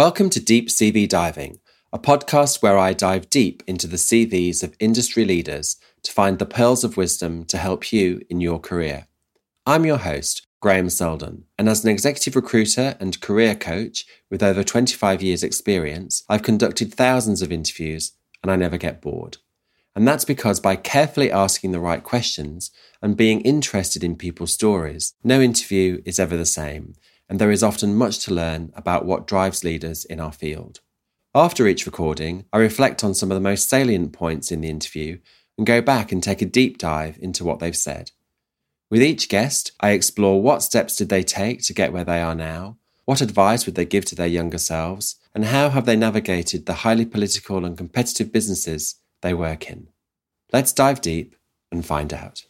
Welcome to Deep CV Diving, a podcast where I dive deep into the CVs of industry leaders to find the pearls of wisdom to help you in your career. I'm your host, Graham Selden, and as an executive recruiter and career coach with over 25 years' experience, I've conducted thousands of interviews and I never get bored. And that's because by carefully asking the right questions and being interested in people's stories, no interview is ever the same, and there is often much to learn about what drives leaders in our field. After each recording, I reflect on some of the most salient points in the interview and go back and take a deep dive into what they've said. With each guest, I explore what steps did they take to get where they are now, what advice would they give to their younger selves, and how have they navigated the highly political and competitive businesses they work in. Let's dive deep and find out.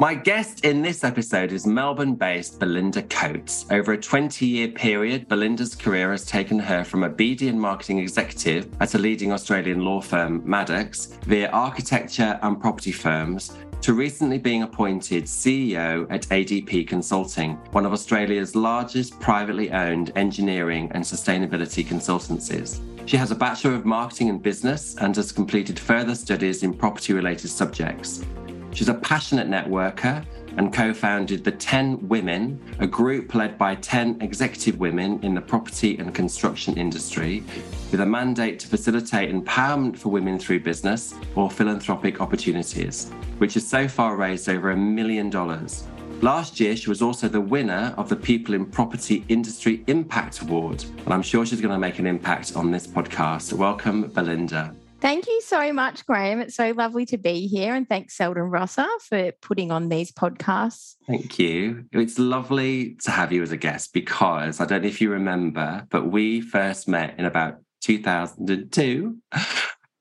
My guest in this episode is Melbourne based Belinda Coates. Over a 20 year period, Belinda's career has taken her from a BD and marketing executive at a leading Australian law firm, Maddocks, via architecture and property firms, to recently being appointed CEO at ADP Consulting, one of Australia's largest privately owned engineering and sustainability consultancies. She has a Bachelor of Marketing and Business and has completed further studies in property related subjects. She's a passionate networker and co founded the 10 Women, a group led by 10 executive women in the property and construction industry, with a mandate to facilitate empowerment for women through business or philanthropic opportunities, which has so far raised over a million dollars. Last year, she was also the winner of the People in Property Industry Impact Award, and I'm sure she's going to make an impact on this podcast. Welcome, Belinda. Thank you so much, Graham. It's so lovely to be here. And thanks, Selden Rosser, for putting on these podcasts. Thank you. It's lovely to have you as a guest because I don't know if you remember, but we first met in about 2002.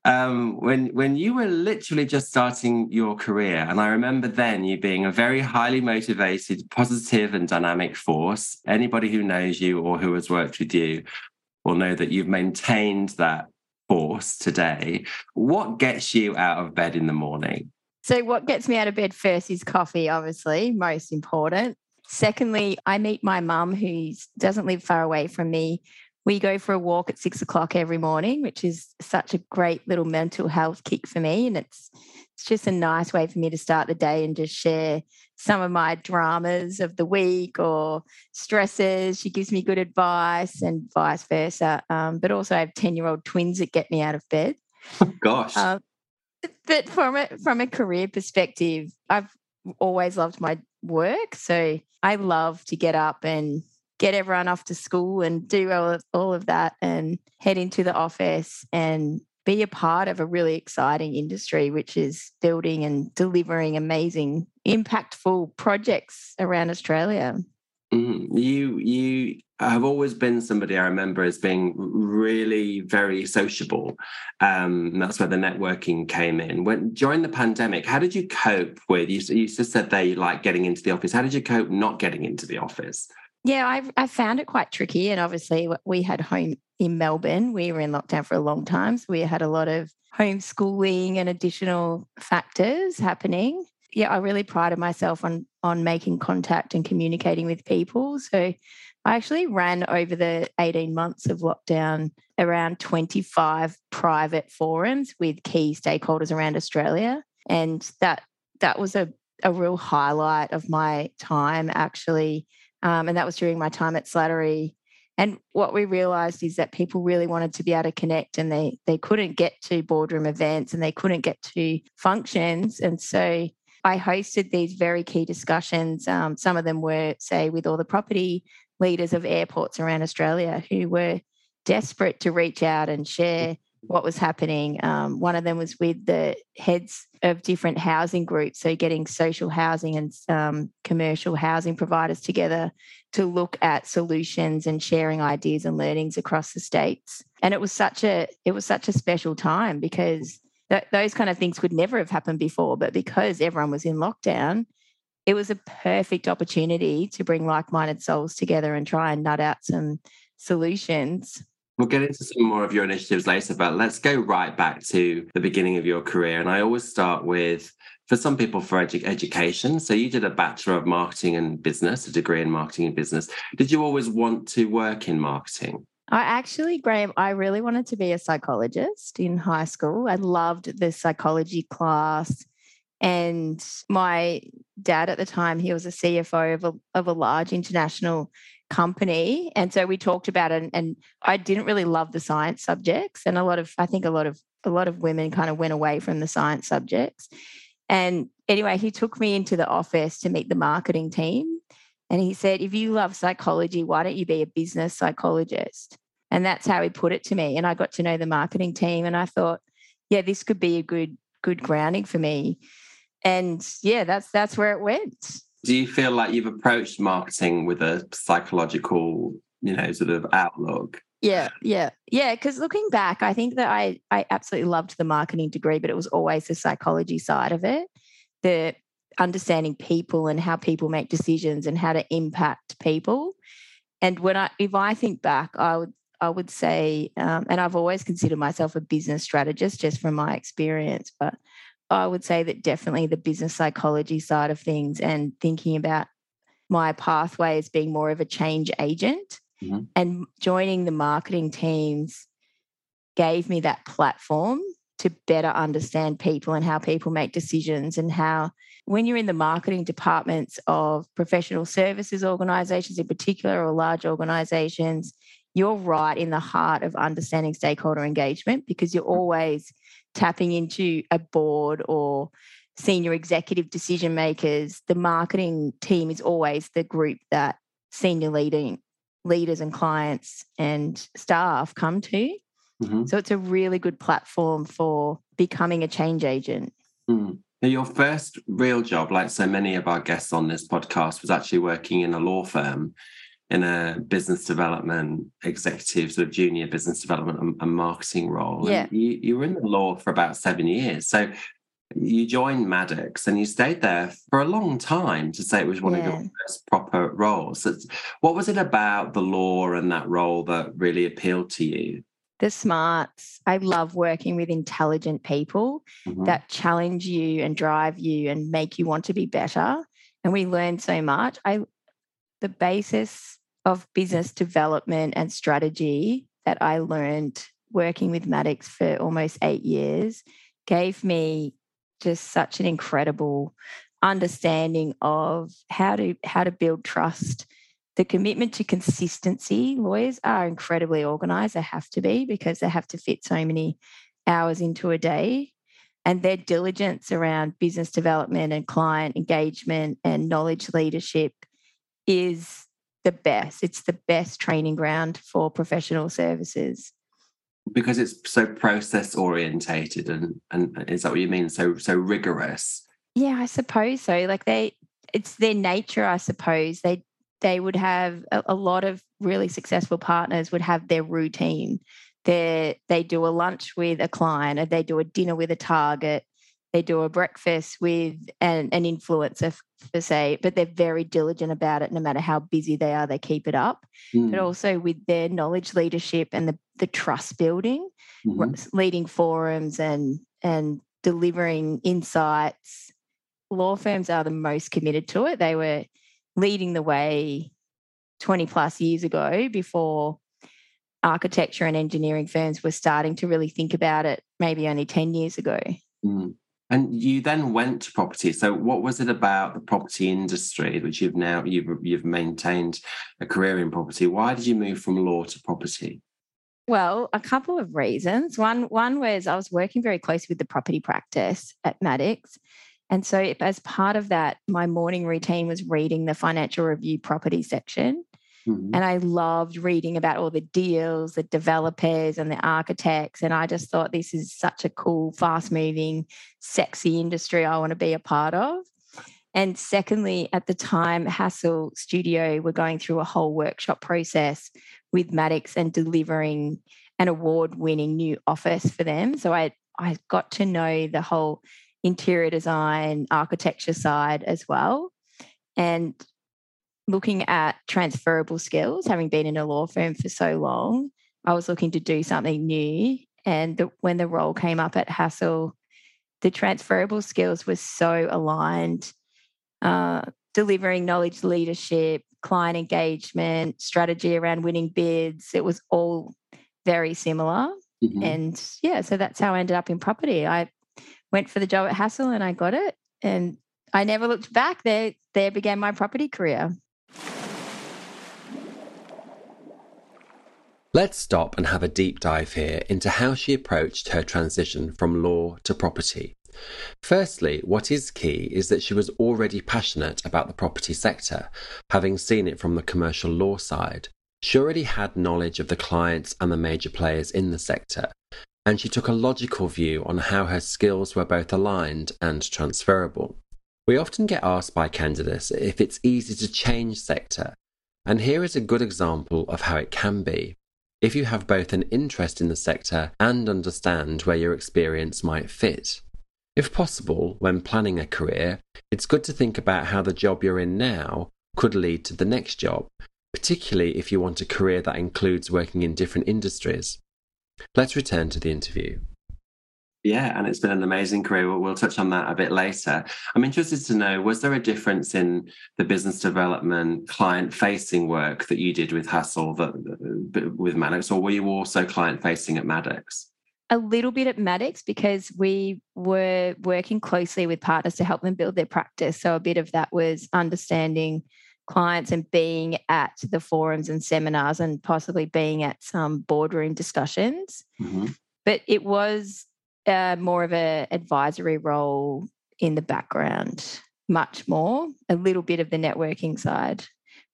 Um, when when you were literally just starting your career, and I remember then you being a very highly motivated, positive, and dynamic force. Anybody who knows you or who has worked with you will know that you've maintained that force today. What gets you out of bed in the morning? So, what gets me out of bed first is coffee, obviously, most important. Secondly, I meet my mum who doesn't live far away from me. We go for a walk at six o'clock every morning, which is such a great little mental health kick for me. And it's it's just a nice way for me to start the day and just share some of my dramas of the week or stresses. She gives me good advice and vice versa. Um, but also, I have 10 year old twins that get me out of bed. Oh, gosh. Um, but from a, from a career perspective, I've always loved my work. So I love to get up and get everyone off to school and do all of, all of that and head into the office and be a part of a really exciting industry, which is building and delivering amazing, impactful projects around Australia. Mm, you you have always been somebody I remember as being really very sociable. Um, that's where the networking came in. When during the pandemic, how did you cope with? You, you just said they like getting into the office. How did you cope not getting into the office? Yeah, I, I found it quite tricky. And obviously, we had home in Melbourne. We were in lockdown for a long time. So we had a lot of homeschooling and additional factors happening. Yeah, I really prided myself on on making contact and communicating with people. So I actually ran over the 18 months of lockdown around 25 private forums with key stakeholders around Australia. And that that was a, a real highlight of my time actually um, and that was during my time at Slattery. And what we realized is that people really wanted to be able to connect and they they couldn't get to boardroom events and they couldn't get to functions. And so I hosted these very key discussions. Um, some of them were, say, with all the property leaders of airports around Australia who were desperate to reach out and share what was happening. Um, one of them was with the heads of different housing groups, so getting social housing and um, commercial housing providers together to look at solutions and sharing ideas and learnings across the states. And it was such a it was such a special time because th- those kind of things could never have happened before, but because everyone was in lockdown. It was a perfect opportunity to bring like minded souls together and try and nut out some solutions We'll get into some more of your initiatives later, but let's go right back to the beginning of your career. And I always start with for some people for edu- education. So you did a Bachelor of Marketing and Business, a degree in Marketing and Business. Did you always want to work in marketing? I actually, Graham, I really wanted to be a psychologist in high school. I loved the psychology class. And my dad at the time, he was a CFO of a, of a large international company. And so we talked about it. And, and I didn't really love the science subjects. And a lot of, I think a lot of, a lot of women kind of went away from the science subjects. And anyway, he took me into the office to meet the marketing team. And he said, if you love psychology, why don't you be a business psychologist? And that's how he put it to me. And I got to know the marketing team. And I thought, yeah, this could be a good, good grounding for me. And yeah, that's that's where it went. Do you feel like you've approached marketing with a psychological, you know, sort of outlook? Yeah, yeah, yeah. Because looking back, I think that I I absolutely loved the marketing degree, but it was always the psychology side of it, the understanding people and how people make decisions and how to impact people. And when I, if I think back, I would I would say, um, and I've always considered myself a business strategist just from my experience, but I would say that definitely the business psychology side of things and thinking about my pathway as being more of a change agent mm-hmm. and joining the marketing teams gave me that platform to better understand people and how people make decisions and how when you're in the marketing departments of professional services organizations in particular or large organizations you're right in the heart of understanding stakeholder engagement because you're mm. always tapping into a board or senior executive decision makers, the marketing team is always the group that senior leading leaders and clients and staff come to. Mm-hmm. So it's a really good platform for becoming a change agent. Mm. Your first real job, like so many of our guests on this podcast, was actually working in a law firm in a business development executive, sort of junior business development and, and marketing role. Yeah. And you, you were in the law for about seven years. So you joined Maddocks and you stayed there for a long time to say it was one yeah. of your first proper roles. So what was it about the law and that role that really appealed to you? The smarts. I love working with intelligent people mm-hmm. that challenge you and drive you and make you want to be better. And we learn so much. I the basis of business development and strategy that I learned working with Maddocks for almost eight years gave me just such an incredible understanding of how to how to build trust. The commitment to consistency lawyers are incredibly organized. They have to be because they have to fit so many hours into a day. And their diligence around business development and client engagement and knowledge leadership is the best. It's the best training ground for professional services. Because it's so process orientated and and is that what you mean? So so rigorous. Yeah, I suppose so. Like they it's their nature, I suppose. They they would have a, a lot of really successful partners would have their routine. They they do a lunch with a client or they do a dinner with a target they do a breakfast with an, an influencer per se, but they're very diligent about it. No matter how busy they are, they keep it up. Mm. But also with their knowledge leadership and the, the trust building, mm-hmm. leading forums and and delivering insights. Law firms are the most committed to it. They were leading the way 20 plus years ago before architecture and engineering firms were starting to really think about it maybe only 10 years ago. Mm. And you then went to property. So, what was it about the property industry, which you've now you've you've maintained a career in property? Why did you move from law to property? Well, a couple of reasons. One one was I was working very closely with the property practice at Maddocks. And so, as part of that, my morning routine was reading the financial review property section. Mm-hmm. And I loved reading about all the deals, the developers, and the architects. And I just thought this is such a cool, fast moving, sexy industry I want to be a part of. And secondly, at the time, Hassell Studio were going through a whole workshop process with Maddocks and delivering an award winning new office for them. So I, I got to know the whole interior design, architecture side as well. And looking at transferable skills, having been in a law firm for so long, I was looking to do something new. And the, when the role came up at Hassell, the transferable skills were so aligned. Uh, delivering knowledge leadership, client engagement, strategy around winning bids. It was all very similar. Mm-hmm. And yeah, so that's how I ended up in property. I went for the job at Hassell and I got it. And I never looked back. There, there began my property career. Let's stop and have a deep dive here into how she approached her transition from law to property. Firstly, what is key is that she was already passionate about the property sector, having seen it from the commercial law side. She already had knowledge of the clients and the major players in the sector, and she took a logical view on how her skills were both aligned and transferable. We often get asked by candidates if it's easy to change sector, and here is a good example of how it can be. If you have both an interest in the sector and understand where your experience might fit. If possible, when planning a career, it's good to think about how the job you're in now could lead to the next job, particularly if you want a career that includes working in different industries. Let's return to the interview. Yeah, and it's been an amazing career. We'll, we'll, touch on that a bit later. I'm interested to know was there a difference in the business development, client facing work that you did with Hassell, that, with Maddocks, or were you also client facing at Maddocks? a little bit at Maddocks because we were working closely with partners to help them build their practice. So a bit of that was understanding clients and being at the forums and seminars and possibly being at some boardroom discussions. Mm-hmm. But it was uh, more of an advisory role in the background, much more, a little bit of the networking side.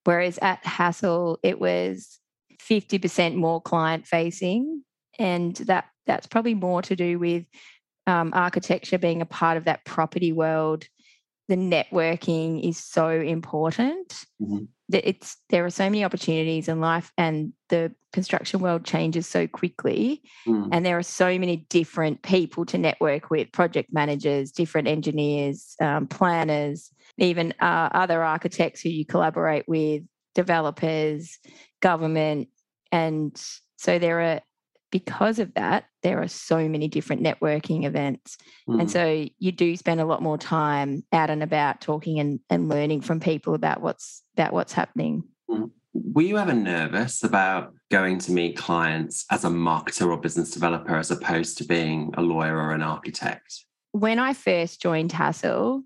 Whereas at Hassell, it was 50% more client facing. And that that's probably more to do with um, architecture being a part of that property world. The networking is so important. Mm-hmm. It's there are so many opportunities in life, and the construction world changes so quickly, mm. and there are so many different people to network with: project managers, different engineers, um, planners, even uh, other architects who you collaborate with, developers, government, and so there are because of that, there are so many different networking events. Mm. And so you do spend a lot more time out and about talking and, and learning from people about what's about what's happening. Mm. Were you ever nervous about going to meet clients as a marketer or business developer as opposed to being a lawyer or an architect? When I first joined Hassell,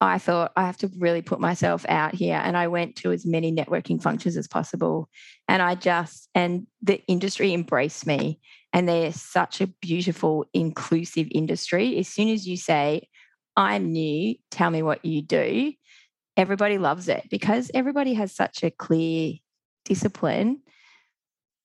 I thought I have to really put myself out here. And I went to as many networking functions as possible. And I just, and the industry embraced me. And they're such a beautiful, inclusive industry. As soon as you say, I'm new, tell me what you do, everybody loves it because everybody has such a clear discipline.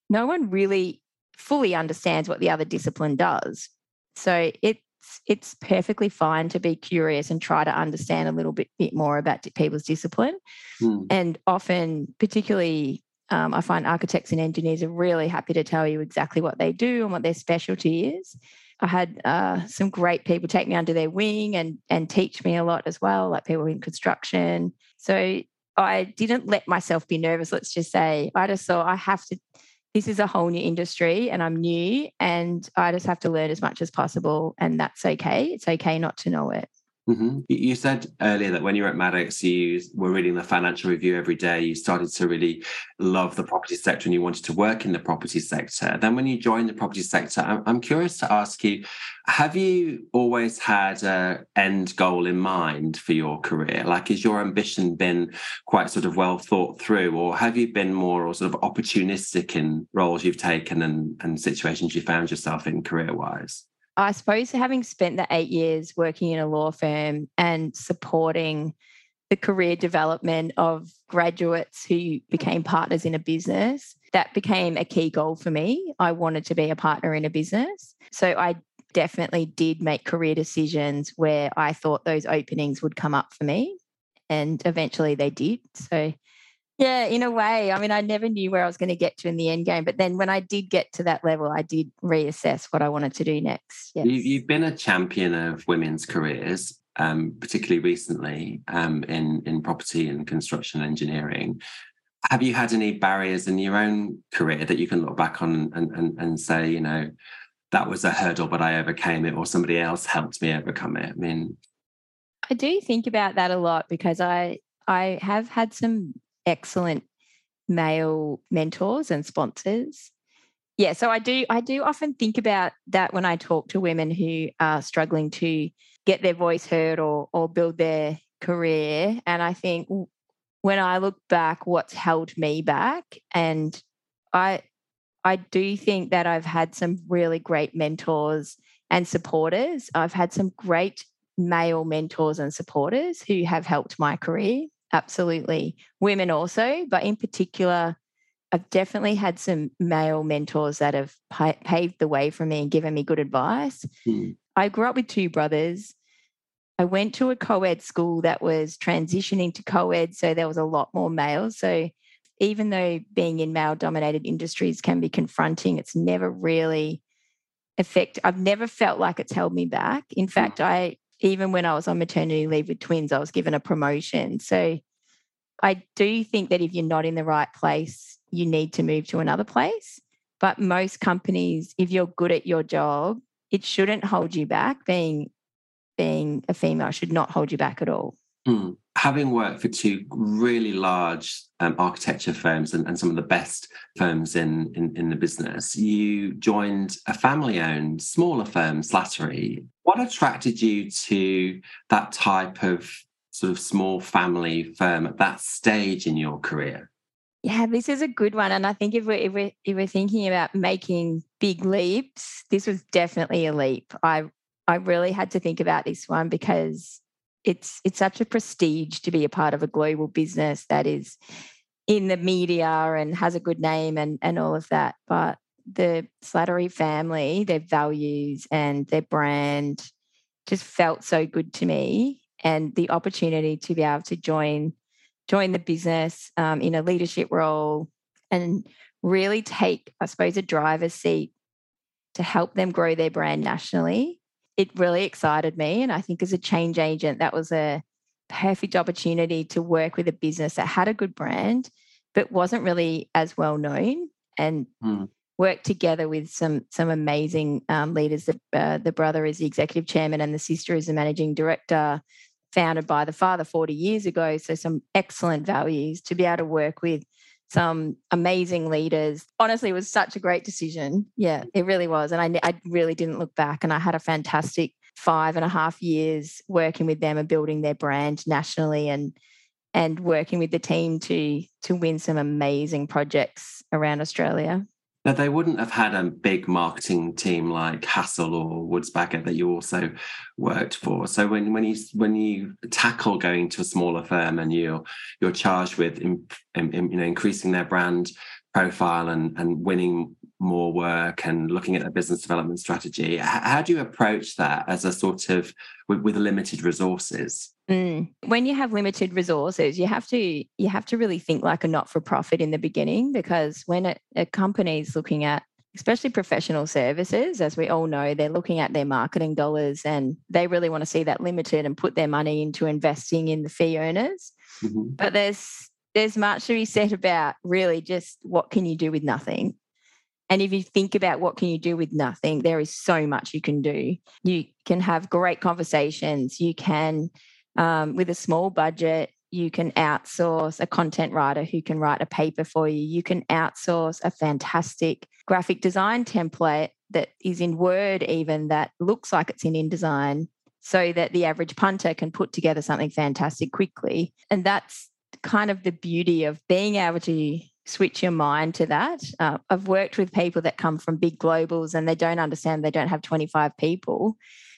No one really fully understands what the other discipline does. So it it's perfectly fine to be curious and try to understand a little bit, bit more about people's discipline. Mm. And often, particularly, um, I find architects and engineers are really happy to tell you exactly what they do and what their specialty is. I had uh, some great people take me under their wing and and teach me a lot as well, like people in construction. So I didn't let myself be nervous. Let's just say I just thought I have to this is a whole new industry and I'm new and I just have to learn as much as possible. And that's okay. It's okay not to know it. Mm-hmm. You said earlier that when you were at Maddocks, you were reading the financial review every day. You started to really love the property sector and you wanted to work in the property sector. Then, when you joined the property sector, I'm, curious to ask you have you always had an end goal in mind for your career? Like, has your ambition been quite sort of well thought through, or have you been more or sort of opportunistic in roles you've taken and, and situations you found yourself in career wise? I suppose having spent the eight years working in a law firm and supporting the career development of graduates who became partners in a business, that became a key goal for me. I wanted to be a partner in a business. So I definitely did make career decisions where I thought those openings would come up for me. And eventually they did. So yeah, in a way. I mean, I never knew where I was going to get to in the end game. But then when I did get to that level, I did reassess what I wanted to do next. Yes. You, have been a champion of women's careers, um, particularly recently um, in, in property and construction engineering. Have you had any barriers in your own career that you can look back on and, and, and say, you know, that was a hurdle, but I overcame it, or somebody else helped me overcome it. I mean, I do think about that a lot because I I have had some excellent male mentors and sponsors. Yeah, so I do I do often think about that when I talk to women who are struggling to get their voice heard or or build their career and I think when I look back what's held me back and I I do think that I've had some really great mentors and supporters. I've had some great male mentors and supporters who have helped my career. Absolutely. Women also, but in particular, I've definitely had some male mentors that have paved the way for me and given me good advice. Mm. I grew up with two brothers. I went to a co ed school that was transitioning to co ed, so there was a lot more males. So even though being in male dominated industries can be confronting, it's never really affect I've never felt like it's held me back. In hmm. fact, I even when I was on maternity leave with twins, I was given a promotion. So I do think that if you're not in the right place, you need to move to another place. But most companies, if you're good at your job, it shouldn't hold you back. Being being a female should not hold you back at all. Mm. Having worked for two really large um, architecture firms and, and, some of the best firms in, in, in the business, you joined a family owned, smaller firm, Slattery. What attracted you to that type of sort of small family firm at that stage in your career? Yeah, this is a good one. And I think if we're, if we're, if we're thinking about making big leaps, this was definitely a leap. I, I really had to think about this one because it's it's such a prestige to be a part of a global business that is in the media and has a good name and and all of that but the Slattery family their values and their brand just felt so good to me and the opportunity to be able to join join the business um, in a leadership role and really take i suppose a driver's seat to help them grow their brand nationally it really excited me. And I think as a change agent, that was a perfect opportunity to work with a business that had a good brand, but wasn't really as well known and mm. work together with some some amazing um, leaders. The, uh, the brother is the executive chairman and the sister is the managing director, founded by the father 40 years ago. So some excellent values to be able to work with some amazing leaders. Honestly, it was such a great decision. Yeah, it really was. And I, I really didn't look back. And I had a fantastic five and a half years working with them and building their brand nationally and and working with the team to to win some amazing projects around Australia. Now, they wouldn't have had a big marketing team like Hassell or Woods Bagot that you also worked for. So when when you when you tackle going to a smaller firm and you you're charged with in, in, you know increasing their brand profile and and winning more work and looking at a business development strategy, how do you approach that as a sort of with, with limited resources? Mm. When you have limited resources, you have to you have to really think like a not for profit in the beginning because when a, a company is looking at especially professional services, as we all know, they're looking at their marketing dollars and they really want to see that limited and put their money into investing in the fee earners. Mm-hmm. But there's there's much to be said about really just what can you do with nothing. And if you think about what can you do with nothing, there is so much you can do. You can have great conversations. You can um, with a small budget, you can outsource a content writer who can write a paper for you. You can outsource a fantastic graphic design template that is in Word, even that looks like it's in InDesign, so that the average punter can put together something fantastic quickly. And that's kind of the beauty of being able to switch your mind to that. Uh, I've worked with people that come from big globals and they don't understand they don't have 25 people.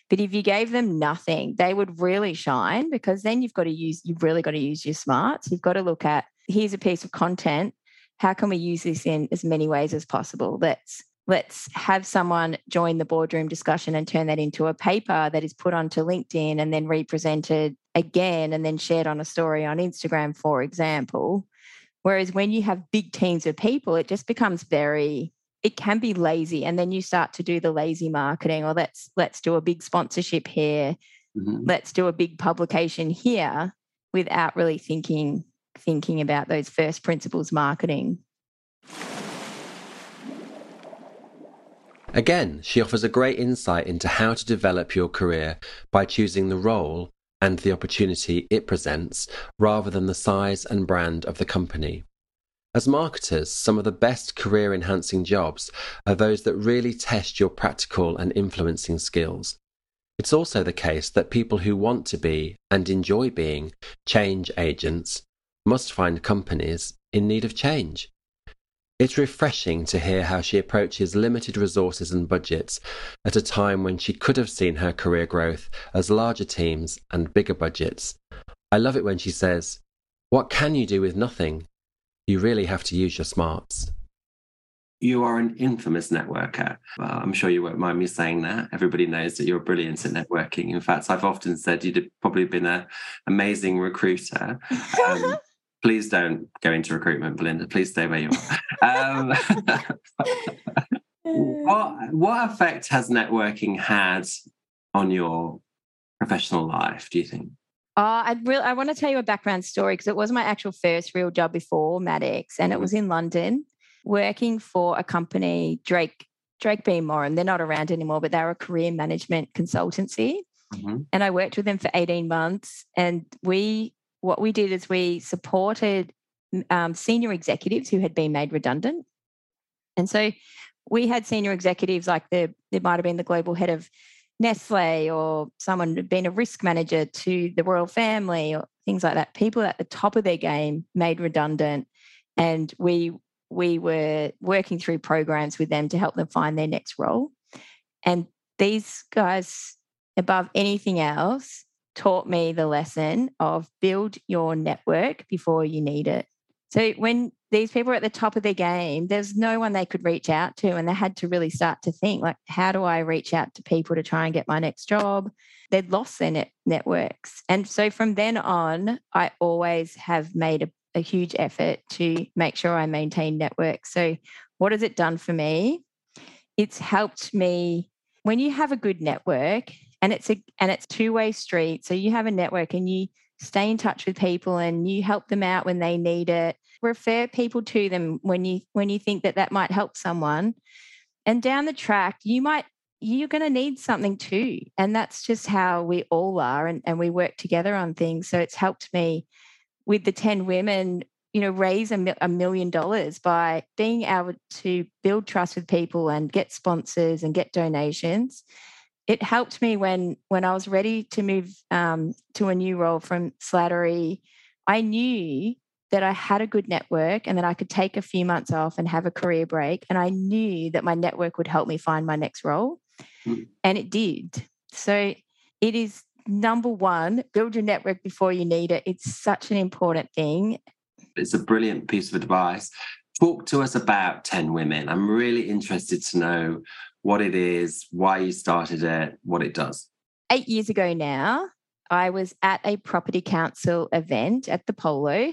But if you gave them nothing, they would really shine because then you've got to use, you've really got to use your smarts. You've got to look at here's a piece of content. How can we use this in as many ways as possible? Let's let's have someone join the boardroom discussion and turn that into a paper that is put onto LinkedIn and then represented again and then shared on a story on Instagram, for example. Whereas when you have big teams of people, it just becomes very it can be lazy and then you start to do the lazy marketing or let's let's do a big sponsorship here mm-hmm. let's do a big publication here without really thinking thinking about those first principles marketing Again, she offers a great insight into how to develop your career by choosing the role and the opportunity it presents rather than the size and brand of the company. As marketers, some of the best career enhancing jobs are those that really test your practical and influencing skills. It's also the case that people who want to be and enjoy being change agents must find companies in need of change. It's refreshing to hear how she approaches limited resources and budgets at a time when she could have seen her career growth as larger teams and bigger budgets. I love it when she says, What can you do with nothing? You really have to use your smarts. You are an infamous networker. Well, I'm sure you won't mind me saying that. Everybody knows that you're brilliant at networking. In fact, I've often said you'd probably been an amazing recruiter. Um, please don't go into recruitment, Belinda. Please stay where you are. um, what what effect has networking had on your professional life? Do you think? Uh, I really I want to tell you a background story because it was my actual first real job before Maddocks, and it mm-hmm. was in London, working for a company Drake Drake Beam Morin. They're not around anymore, but they're a career management consultancy. Mm-hmm. And I worked with them for 18 months. And we what we did is we supported um, senior executives who had been made redundant. And so we had senior executives like the, there might have been the global head of Nestle or someone had been a risk manager to the royal family or things like that. People at the top of their game made redundant. And we we were working through programs with them to help them find their next role. And these guys, above anything else, taught me the lesson of build your network before you need it. So when these people are at the top of their game, there's no one they could reach out to. And they had to really start to think, like, how do I reach out to people to try and get my next job? They'd lost their net- networks. And so from then on, I always have made a, a huge effort to make sure I maintain networks. So what has it done for me? It's helped me when you have a good network, and it's a and it's two-way street so you have a network and you stay in touch with people and you help them out when they need it. Refer people to them when you when you think that that might help someone. And down the track you might you're going to need something too and that's just how we all are and, and we work together on things. So it's helped me with the 10 women you know raise a, a million dollars by being able to build trust with people and get sponsors and get donations it helped me when when I was ready to move um, to a new role from Slattery. I knew that I had a good network and that I could take a few months off and have a career break. And I knew that my network would help me find my next role. Mm. And it did. So it is number one, build your network before you need it. It's such an important thing. It's a brilliant piece of advice. Talk to us about 10 Women. I'm really interested to know what it is, why you started it, what it does. Eight years ago now, I was at a property council event at the Polo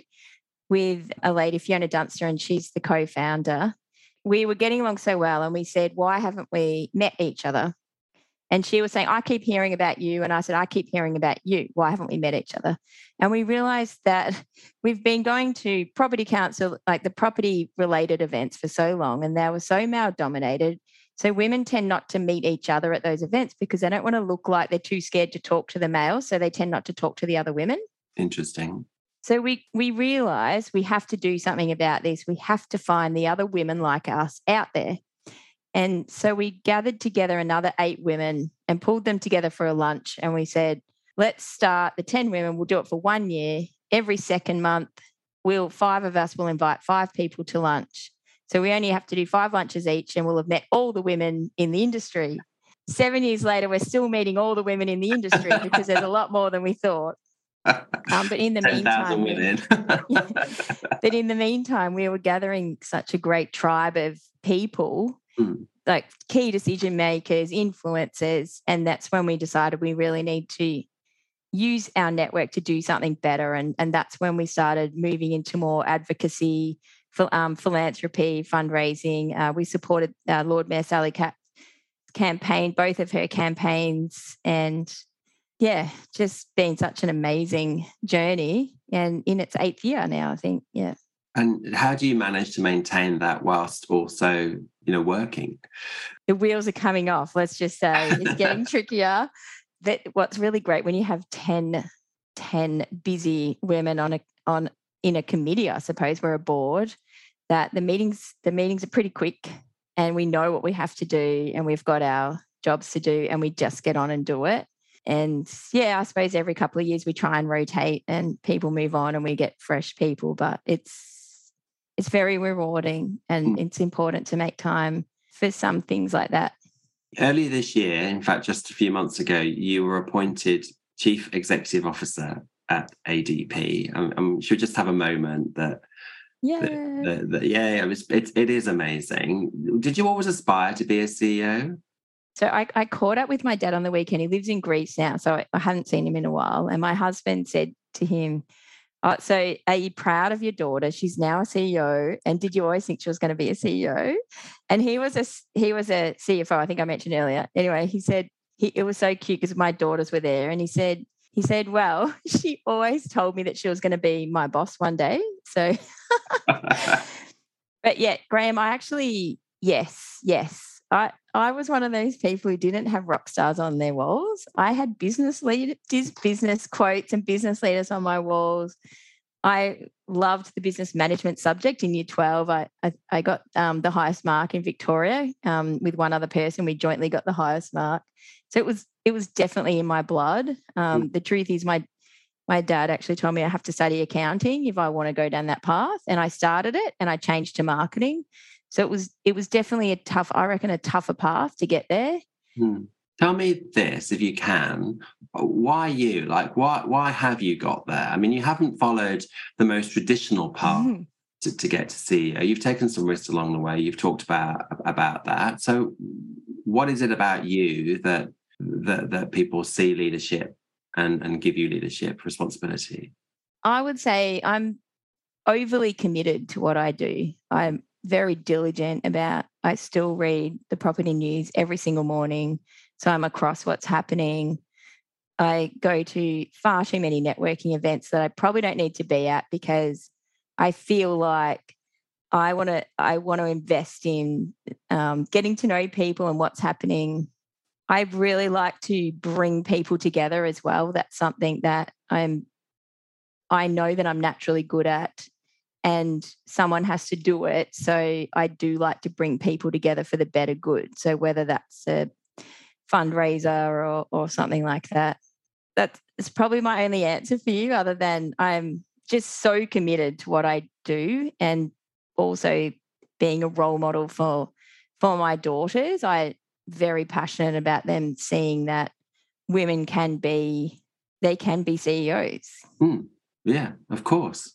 with a lady, Fiona Dunster, and she's the co founder. We were getting along so well, and we said, Why haven't we met each other? And she was saying, I keep hearing about you. And I said, I keep hearing about you. Why haven't we met each other? And we realized that we've been going to property council, like the property related events for so long, and they were so male dominated. So women tend not to meet each other at those events because they don't want to look like they're too scared to talk to the males. So they tend not to talk to the other women. Interesting. So we we realize we have to do something about this. We have to find the other women like us out there. And so we gathered together another eight women and pulled them together for a lunch. And we said, let's start the 10 women. We'll do it for one year. Every second month, we'll five of us will invite five people to lunch. So we only have to do five lunches each and we'll have met all the women in the industry. Seven years later, we're still meeting all the women in the industry because there's a lot more than we thought. Um, but in the meantime, but in the meantime, we were gathering such a great tribe of people, mm. like key decision makers, influencers, and that's when we decided we really need to use our network to do something better. And and that's when we started moving into more advocacy, um, philanthropy, fundraising. Uh, we supported uh, Lord Mayor Sally Capp's campaign, both of her campaigns, and yeah, just been such an amazing journey. And in its eighth year now, I think. Yeah. And how do you manage to maintain that whilst also, you know, working? The wheels are coming off, let's just say. It's getting trickier. That what's really great when you have 10, 10 busy women on a on in a committee, I suppose, we're a board, that the meetings, the meetings are pretty quick and we know what we have to do and we've got our jobs to do and we just get on and do it. And yeah, I suppose every couple of years we try and rotate and people move on and we get fresh people, but it's it's very rewarding and mm. it's important to make time for some things like that. Earlier this year, in fact, just a few months ago, you were appointed Chief Executive Officer at ADP. Um, um, should just have a moment that yeah, yeah, it, was, it, it is amazing. Did you always aspire to be a CEO? So I, I caught up with my dad on the weekend. He lives in Greece now, so I, I haven't seen him in a while. And my husband said to him, oh, "So are you proud of your daughter? She's now a CEO. And did you always think she was going to be a CEO?" And he was a he was a CFO. I think I mentioned earlier. Anyway, he said he, it was so cute because my daughters were there, and he said he said, Well, she always told me that she was going to be my boss one day. So, but yeah, Graham, I actually, yes, yes. I, I was one of those people who didn't have rock stars on their walls. I had business leaders, business quotes and business leaders on my walls. I loved the business management subject in year 12. I, I, I got um, the highest mark in Victoria um, with one other person. We jointly got the highest mark. So it was it was definitely in my blood. Um, the truth is, my my dad actually told me I have to study accounting if I want to go down that path, and I started it and I changed to marketing. So it was it was definitely a tough, I reckon, a tougher path to get there. Hmm. Tell me this, if you can, why you? Like, why why have you got there? I mean, you haven't followed the most traditional path. Mm. To, to get to CEO, you've taken some risks along the way. You've talked about about that. So, what is it about you that that that people see leadership and and give you leadership responsibility? I would say I'm overly committed to what I do. I'm very diligent about I still read the property news every single morning. So I'm across what's happening. I go to far too many networking events that I probably don't need to be at because I feel like I want to I want to invest in um, getting to know people and what's happening I really like to bring people together as well. That's something that I'm I know that I'm naturally good at and someone has to do it. So I do like to bring people together for the better good. So whether that's a fundraiser or or something like that. That's probably my only answer for you, other than I'm just so committed to what I do and also being a role model for for my daughters. I very passionate about them seeing that women can be they can be CEOs. Mm, yeah, of course.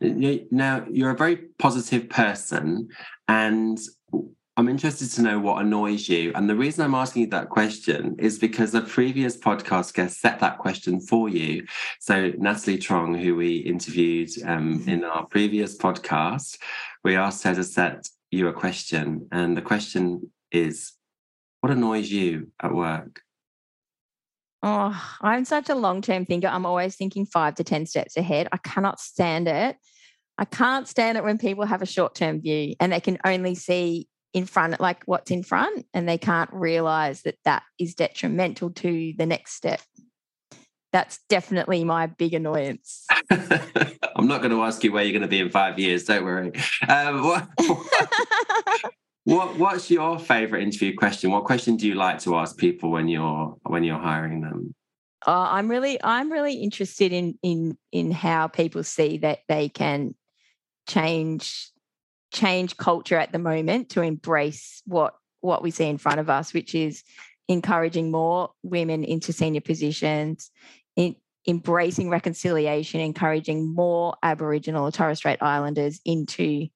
Now you're a very positive person, and I'm interested to know what annoys you. And the reason I'm asking you that question is because a previous podcast guest set that question for you. So Natalie Trong, who we interviewed um, mm-hmm. in our previous podcast, we asked her to set you a question, and the question is what annoys you at work? Oh, I'm such a long term thinker. I'm always thinking five to 10 steps ahead. I cannot stand it. I can't stand it when people have a short term view and they can only see in front, like what's in front, and they can't realize that that is detrimental to the next step. That's definitely my big annoyance. I'm not going to ask you where you're going to be in five years. Don't worry. Um, what, what What's your favorite interview question? What question do you like to ask people when you're when you're hiring them? Uh, I'm really I'm really interested in in in how people see that they can change change culture at the moment to embrace what what we see in front of us, which is encouraging more women into senior positions, in, embracing reconciliation, encouraging more Aboriginal or Torres Strait Islanders into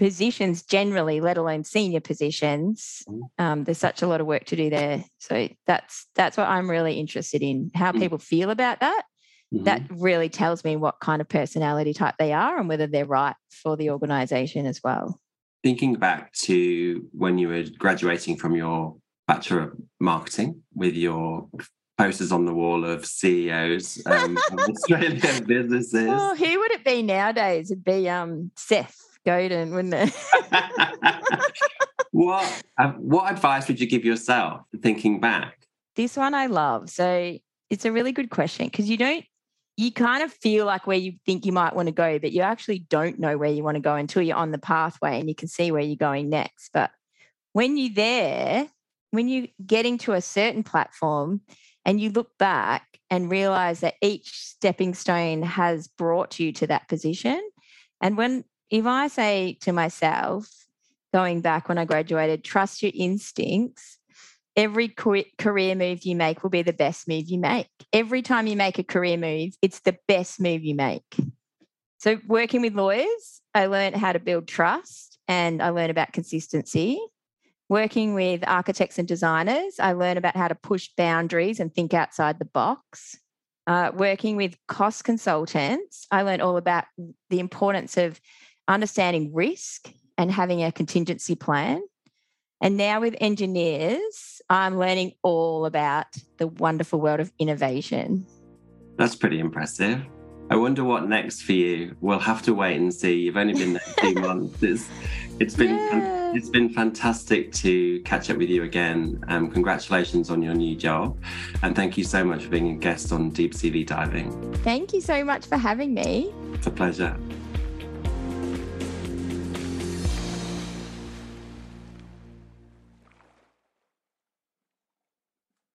positions generally, let alone senior positions, mm. um, there's such a lot of work to do there. So that's that's what I'm really interested in. How mm. people feel about that. Mm-hmm. That really tells me what kind of personality type they are and whether they're right for the organization as well. Thinking back to when you were graduating from your Bachelor of Marketing with your posters on the wall of CEOs um, of Australian businesses. Oh, who would it be nowadays? It'd be um, Seth Godin, wouldn't it? what uh, what advice would you give yourself thinking back? This one I love. So it's a really good question because you don't you kind of feel like where you think you might want to go, but you actually don't know where you want to go until you're on the pathway and you can see where you're going next. But when you're there, when you're getting to a certain platform and you look back and realize that each stepping stone has brought you to that position. And when, if I say to myself, going back when I graduated, trust your instincts, every career move you make will be the best move you make. Every time you make a career move, it's the best move you make. So, working with lawyers, I learned how to build trust and I learned about consistency. Working with architects and designers, I learned about how to push boundaries and think outside the box. Uh, working with cost consultants, I learned all about the importance of understanding risk and having a contingency plan. And now with engineers, I'm learning all about the wonderful world of innovation. That's pretty impressive. I wonder what next for you. We'll have to wait and see. You've only been there a few months. It's, it's been yeah. it's been fantastic to catch up with you again. Um, congratulations on your new job, and thank you so much for being a guest on Deep CV Diving. Thank you so much for having me. It's a pleasure.